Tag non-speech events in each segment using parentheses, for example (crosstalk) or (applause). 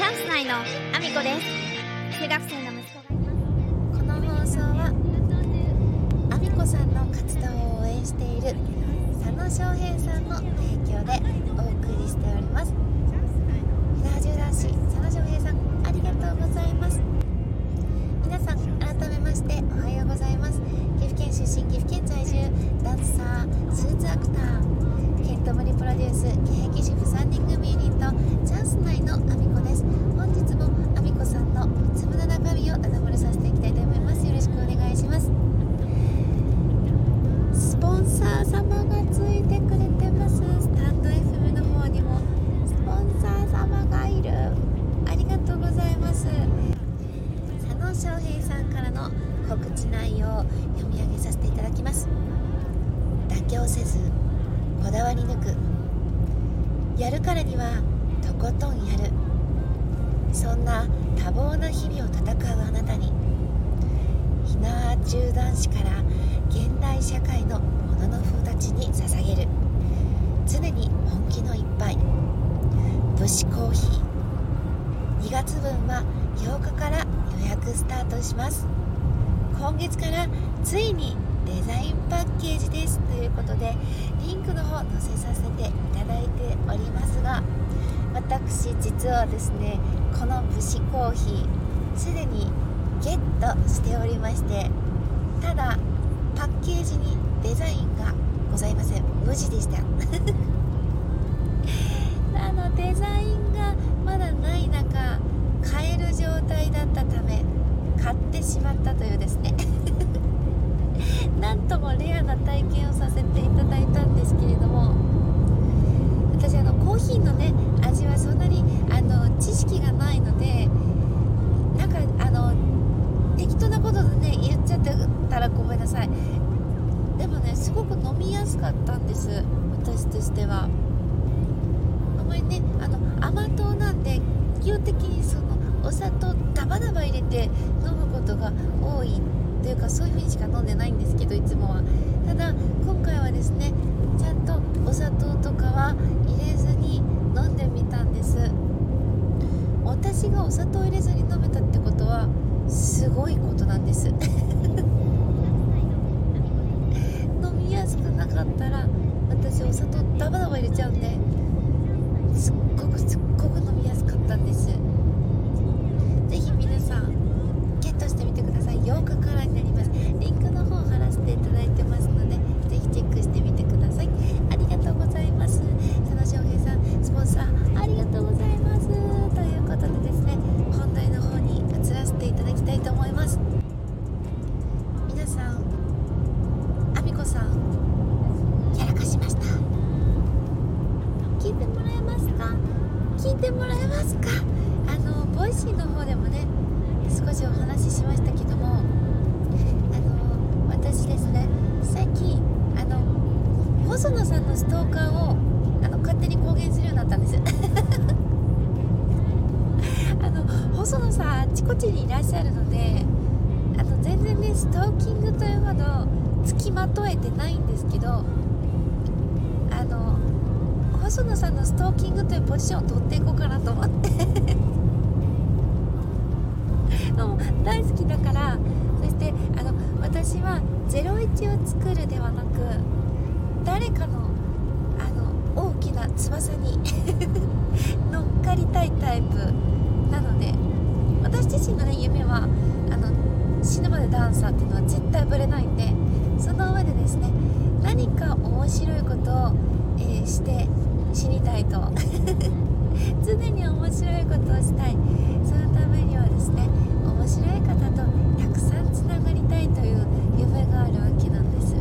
チャンス内のアミコです。中学生の息子がいます。この放送はアミコさんの活動を応援している佐野翔平さんの提供でお送りしております。ラジオ男子佐野翔平さんありがとうございます。皆さん改めましておはようございます。岐阜県出身岐阜県在住ダンサースーツアクター。せずこだわり抜く。やるからにはとことんやる。そんな多忙な日々を戦うあなたにひなあ中男子から現代社会のものの風たちに捧げる。常に本気の一杯。武士コーヒー。2月分は8日から予約スタートします。今月からついにデザインパッケージです。ということでリンクの方載せさせていただいておりますが私実はですねこの武士コーヒーすでにゲットしておりましてただパッケージにデザインがございません。無地でした。(laughs) あのデザインがまだない中買える状態だったため買ってしまったというですねともレアな体験をさせていただいたんですけれども私あのコーヒーのね味はそんなにあの知識がないのでなんかあの適当なことでね言っちゃってたらごめんなさい。でもねすごく飲みやすかったんです私としては。あまりねあの甘党なんで基本的にそのお砂糖ダバダバ入れて飲むことが多いというかそういう風にしか飲んでないんですけどいつもは。ただ今回はですねちゃんとお砂糖とかは入れずに飲んでみたんです。私がお砂糖入れずに飲めたってことはすごいことなんです。(laughs) 飲みやすくなかったら私お砂糖ダバダバ入れちゃうんですっごくすっごく飲みやすかったんですてもらえますか？あのボイシーの方でもね少しお話ししましたけどもあの私ですね最近あの細野さんのストーカーをあの勝手に公言するようになったんです。(laughs) あの細野さんあちこちにいらっしゃるのであの全然ねストーキングというほど付きまとえてないんですけどあの細野さんのストーキングというポジションを取っていこうかなと思って。(laughs) も大好きだからそしてあの私は01を作るではなく誰かのあの大きな翼に (laughs) 乗っかりたいタイプなので私自身のね夢はあの死ぬまでダンサーっていうのは絶対ぶれないんでその上でですね何か面白いことを、えーして死にたいと。(laughs) 常に面白いことをしたい。そのためにはですね面白い方とたくさんつながりたいという夢があるわけなんです。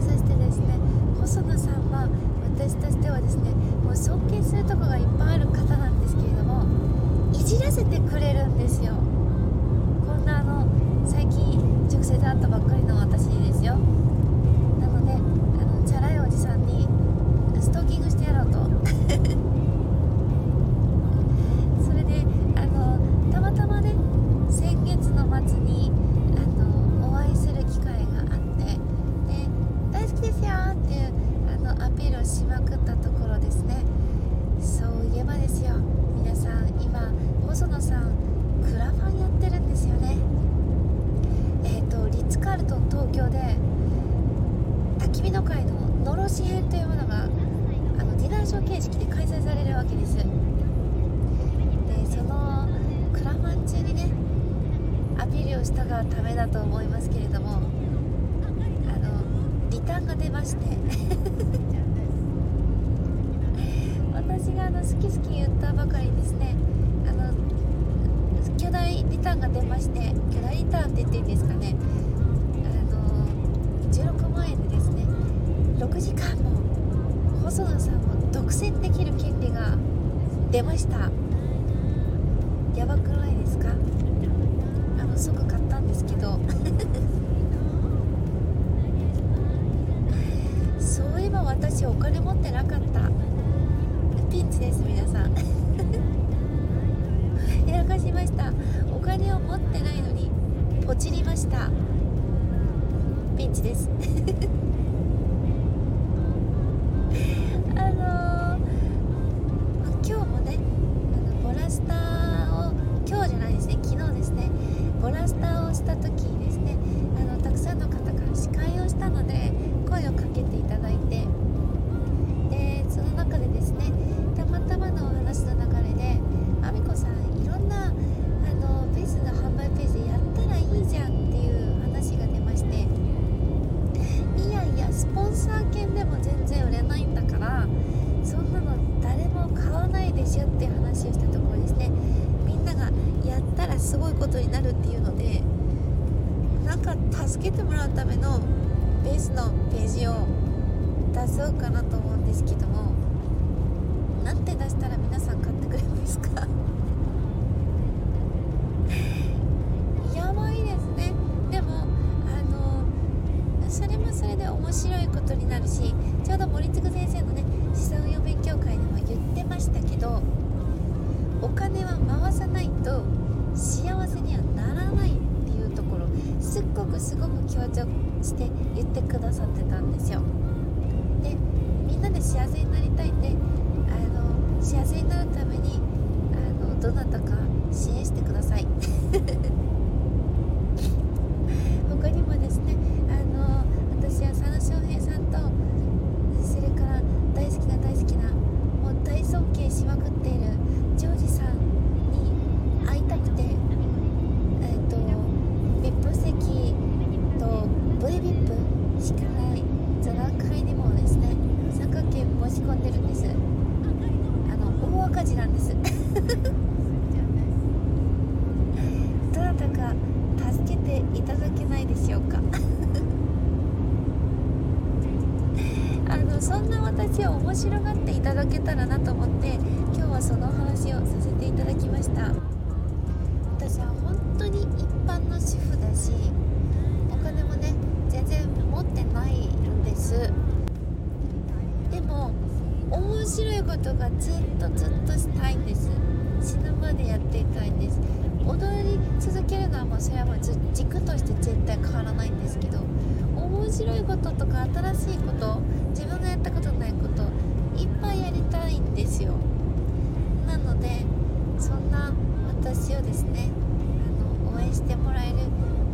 そしてですね細野さんは私としてはですねもう尊敬するとこがいっぱいある方なんですけれどもいじらせてくれるんですよ。こんなあの最近直接会ったばっかりの私にですよ。なのであのチャラいおじさんにトーキングしてやろうと。(laughs) それであのたまたまね先月の末にあのお会いする機会があってで大好きですよっていうあのアピールをしまくったところですね。そういえばですよ皆さん今細野さんクラファンやってるんですよね。えっ、ー、とリッツ・カールトン東京で焚き火の会ののろし編というものが形式で開催されるわけです。でそのクラマン中にねアピールをしたがためだと思いますけれどもあのリターンが出まして。(laughs) 私があの好き好き言ったばかりですね。あの巨大リターンが出まして巨大リターンって言っていいんですかね。あの16万円でですね6時間も細野さんも独占できる権利が出ました。やばくないですか？あの即買ったんですけど。そういえば私お金持ってなかった。ピンチです皆さん。やらかしました。お金を持ってないのにポチりました。ピンチです。れないんだからそんなの誰も買わないでしょって話をしたところですね。みんながやったらすごいことになるっていうのでなんか助けてもらうためのベースのページを出そうかなと思うんですけどもなんて出したら皆さん買ってくれますかやばいですねでもあのそれもそれで面白いことになるしちょうど森次先生のね資産運用勉強会でも言ってましたけどお金は回さないと幸せにはならないっていうところすっごくすごく強調して言ってくださってたんですよ。でみんなで幸せになりたいんであの幸せになるためにあのどなたか支援してください他にもですねあの私は佐野翔平さんとそれから大好きな大好きなもう大尊敬しまくっているジョージさんに会いたくてえっ、と VIP 席と VVIP しかない座談会にもですね参加券申し込んでるんですあの大赤字なんですどなたか助けていただけないでしょうかあのそんな私を面白がっていただけたらなと思って今日はそのお話をさせていただきました。私は本当に一般の主婦だしお金もね全然持ってないんです。でも面白いことがずっとずっとしたいんです。死ぬまでやっていたいんです。踊り続けるのはもうそれはもう軸として絶対変わらないんですけど面白いこととか新しいこと自分がやったことないこといっぱいやりたいんですよ。なのでそんな私をですねあの応援してもらえる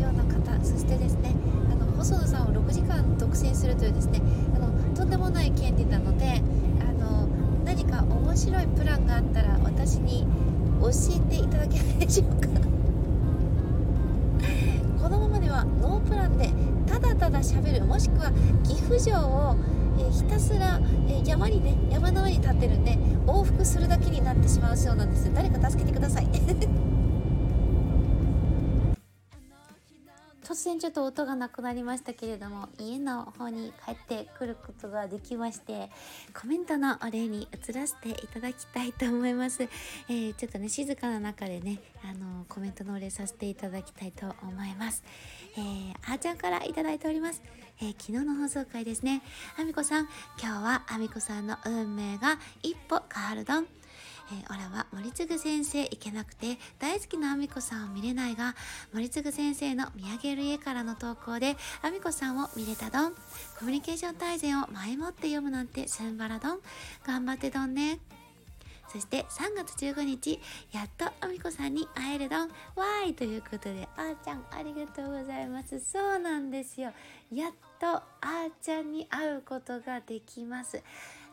ような方そしてですねあの細野さんを6時間独占するというですねあのとんでもない権利なのであの何か面白いプランがあったら私に教えていただけないでしょうか。(laughs) このままではノープランでただただ喋るもしくは岐阜城を、ひたすら、えー山にね山の上に立ってるんで往復するだけになってしまうそうなんです。誰か助けてください。(laughs) 突然ちょっと音がなくなりましたけれども家の方に帰ってくることができましてコメントのお礼に移らせていただきたいと思います、えーちょっとね静かな中でねあのコメントのお礼させていただきたいと思います。えー、あーちゃんからいただいております、えー昨日の放送回ですね。あみこさん今日はあみこさんの運命が一歩変わるどんえー、オラは森次先生行けなくて大好きなあみこさんを見れないが森次先生の見上げる家からの投稿であみこさんを見れたどん。コミュニケーション大全を前もって読むなんてすんばらどん。頑張ってどんね。そして3月15日やっとあみこさんに会えるどん。わーいということであーちゃんありがとうございます。そうなんですよ。やっとあーちゃんに会うことができます。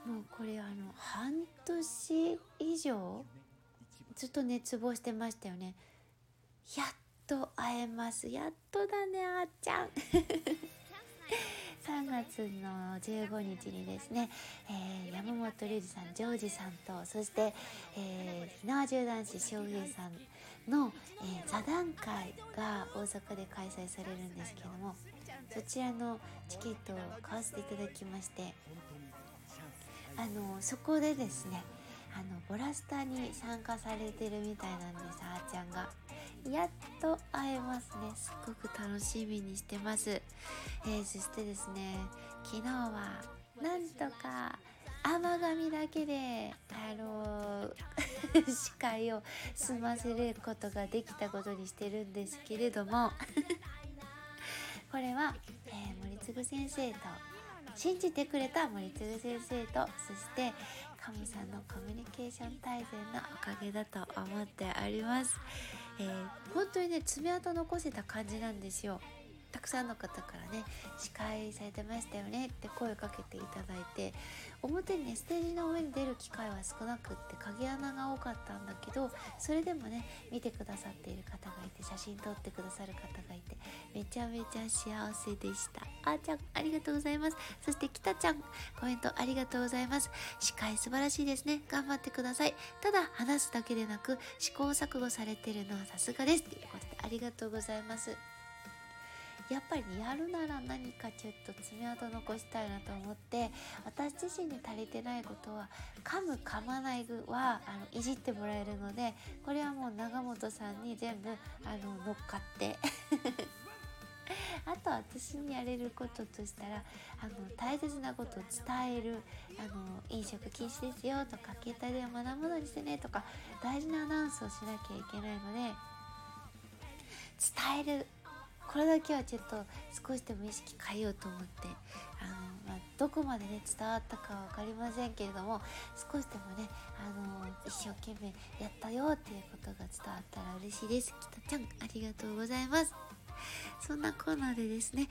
もうこれあの半年以上？ずっと熱望してましたよね。やっと会えます。やっとだねあーちゃん。(laughs) 3月の15日にですね、えー、山本龍二さんジョージさんとそして、えー、火縄銃男子翔平さんの、えー、座談会が大阪で開催されるんですけどもそちらのチケットを買わせていただきましてあのそこでですねあのボラスタに参加されてるみたいなんですあーちゃんが。やっと会えますね。すっごく楽しみにしてます、えー、そしてですね昨日はなんとか甘髪だけであのー、(laughs) 司会を済ませることができたことにしてるんですけれども。(laughs) これは、えー、森次先生と信じてくれた森次先生とそして神さんのコミュニケーション大全のおかげだと思っております、えー、本当にね爪痕残せた感じなんですよ。たくさんの方からね司会されてましたよねって声かけていただいて表にねステージの上に出る機会は少なくって影穴が多かったんだけどそれでもね見てくださっている方がいて写真撮ってくださる方がいてめちゃめちゃ幸せでした。あーちゃんありがとうございます。そしてきたちゃんコメントありがとうございます。司会素晴らしいですね。頑張ってください。ただ話すだけでなく試行錯誤されてるのはさすがです。ということでありがとうございます。やっぱりやるなら何かちょっと爪痕残したいなと思って私自身に足りてないことは噛む噛まないはあのいじってもらえるのでこれはもう長本さんに全部あの乗っかって。(laughs) あと私にやれることとしたらあの大切なことを伝えるあの飲食禁止ですよとか携帯電話生ものにしてねとか大事なアナウンスをしなきゃいけないので伝えるこれだけはちょっと少しでも意識変えようと思ってあの、まあ、どこまでね伝わったかは分かりませんけれども少しでもねあの一生懸命やったよっていうことが伝わったら嬉しいです。きたちゃんありがとうございます。そんなコーナーでですね、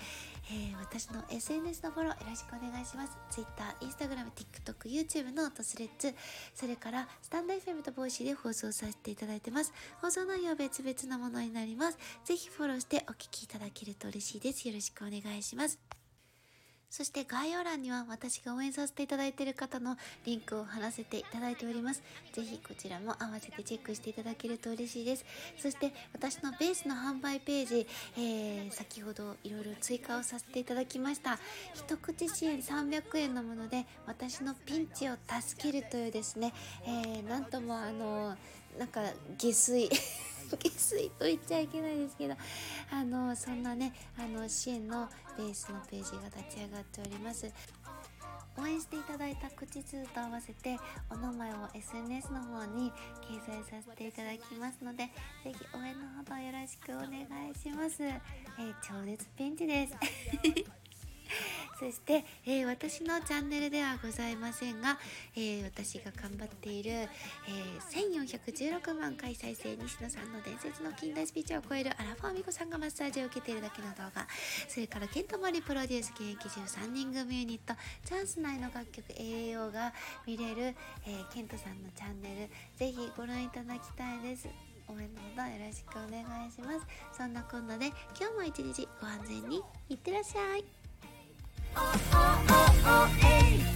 えー、私の SNS のフォローよろしくお願いします。Twitter、Instagram、TikTok、YouTube とスレッズ、それからスタンド FM とボイシーで放送させていただいてます。放送内容は別々のものになります。ぜひフォローしてお聴きいただけると嬉しいです。よろしくお願いします。そして概要欄には私が応援させていただいている方のリンクを貼らせていただいております。ぜひこちらも合わせてチェックしていただけると嬉しいです。そして私のベースの販売ページ、えー、先ほどいろいろ追加をさせていただきました。一口支援300円のもので私のピンチを助けるというですね、えー、なんともあの、なんか下水下水と言っちゃいけないですけどあのそんなねあの支援のベースのページが立ち上がっております。応援していただいた口数と合わせてお名前を SNS の方に掲載させていただきますのでぜひ応援のほどよろしくお願いします、えー、超絶ピンチです。そして、えー、私のチャンネルではございませんが、えー、私が頑張っている、えー、1416万回再生西野さんの伝説の近代スピーチを超えるアラフォーミコさんがマッサージを受けているだけの動画それからケントモリプロデュース現役13人組ユニットチャンス内の楽曲 AAO が見れる、えー、ケントさんのチャンネルぜひご覧いただきたいです。応援のほどよろしくお願いします。そんなこんなで今日も一日ご安全にいってらっしゃい。oh, oh, oh, oh, hey.